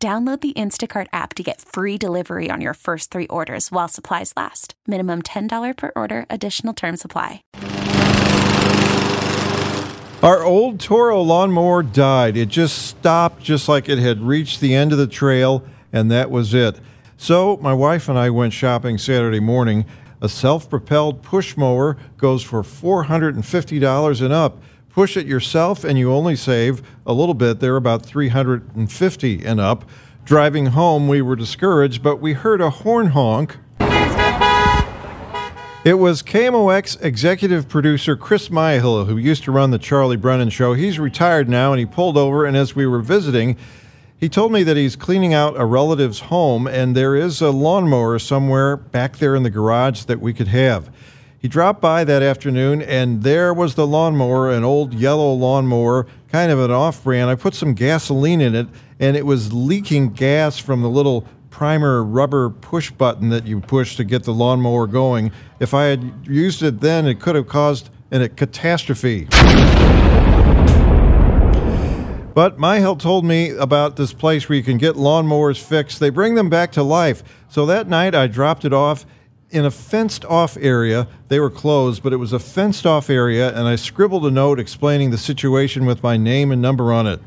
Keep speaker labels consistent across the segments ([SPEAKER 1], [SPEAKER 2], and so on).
[SPEAKER 1] Download the Instacart app to get free delivery on your first three orders while supplies last. Minimum $10 per order, additional term supply.
[SPEAKER 2] Our old Toro lawnmower died. It just stopped just like it had reached the end of the trail, and that was it. So, my wife and I went shopping Saturday morning. A self propelled push mower goes for $450 and up push it yourself and you only save a little bit. They're about 350 and up. Driving home, we were discouraged, but we heard a horn honk. It was KMOX executive producer Chris Myhill who used to run the Charlie Brennan show. He's retired now and he pulled over and as we were visiting, he told me that he's cleaning out a relative's home and there is a lawnmower somewhere back there in the garage that we could have. He dropped by that afternoon, and there was the lawnmower, an old yellow lawnmower, kind of an off brand. I put some gasoline in it, and it was leaking gas from the little primer rubber push button that you push to get the lawnmower going. If I had used it then, it could have caused a catastrophe. But Myhill told me about this place where you can get lawnmowers fixed. They bring them back to life. So that night I dropped it off in a fenced off area. They were closed, but it was a fenced off area, and I scribbled a note explaining the situation with my name and number on it.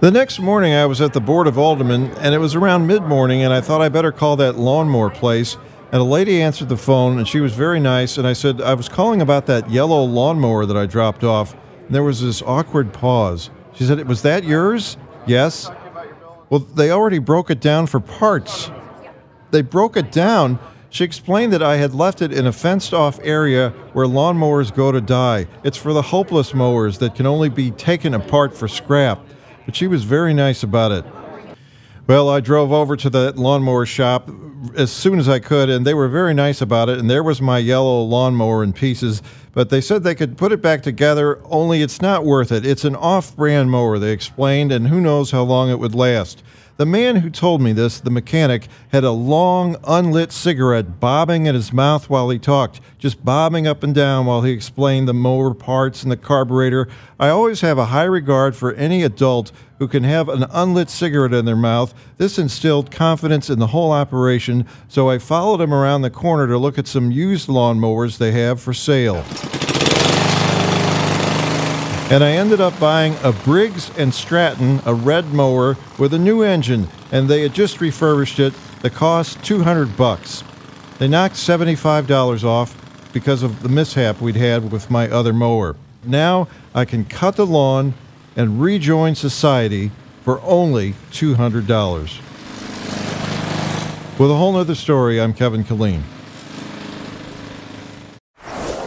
[SPEAKER 2] The next morning, I was at the Board of Aldermen, and it was around mid morning, and I thought I better call that lawnmower place. And a lady answered the phone, and she was very nice. And I said, I was calling about that yellow lawnmower that I dropped off. And there was this awkward pause. She said, Was that yours? Yes. Well, they already broke it down for parts they broke it down. She explained that I had left it in a fenced off area where lawnmowers go to die. It's for the hopeless mowers that can only be taken apart for scrap. But she was very nice about it. Well, I drove over to the lawnmower shop as soon as I could, and they were very nice about it. And there was my yellow lawnmower in pieces, but they said they could put it back together, only it's not worth it. It's an off brand mower, they explained, and who knows how long it would last. The man who told me this, the mechanic, had a long, unlit cigarette bobbing in his mouth while he talked, just bobbing up and down while he explained the motor parts and the carburetor. I always have a high regard for any adult who can have an unlit cigarette in their mouth. This instilled confidence in the whole operation, so I followed him around the corner to look at some used lawnmowers they have for sale and I ended up buying a Briggs and Stratton, a red mower with a new engine, and they had just refurbished it. The cost 200 bucks. They knocked $75 off because of the mishap we'd had with my other mower. Now I can cut the lawn and rejoin society for only $200. With a whole nother story, I'm Kevin Killeen.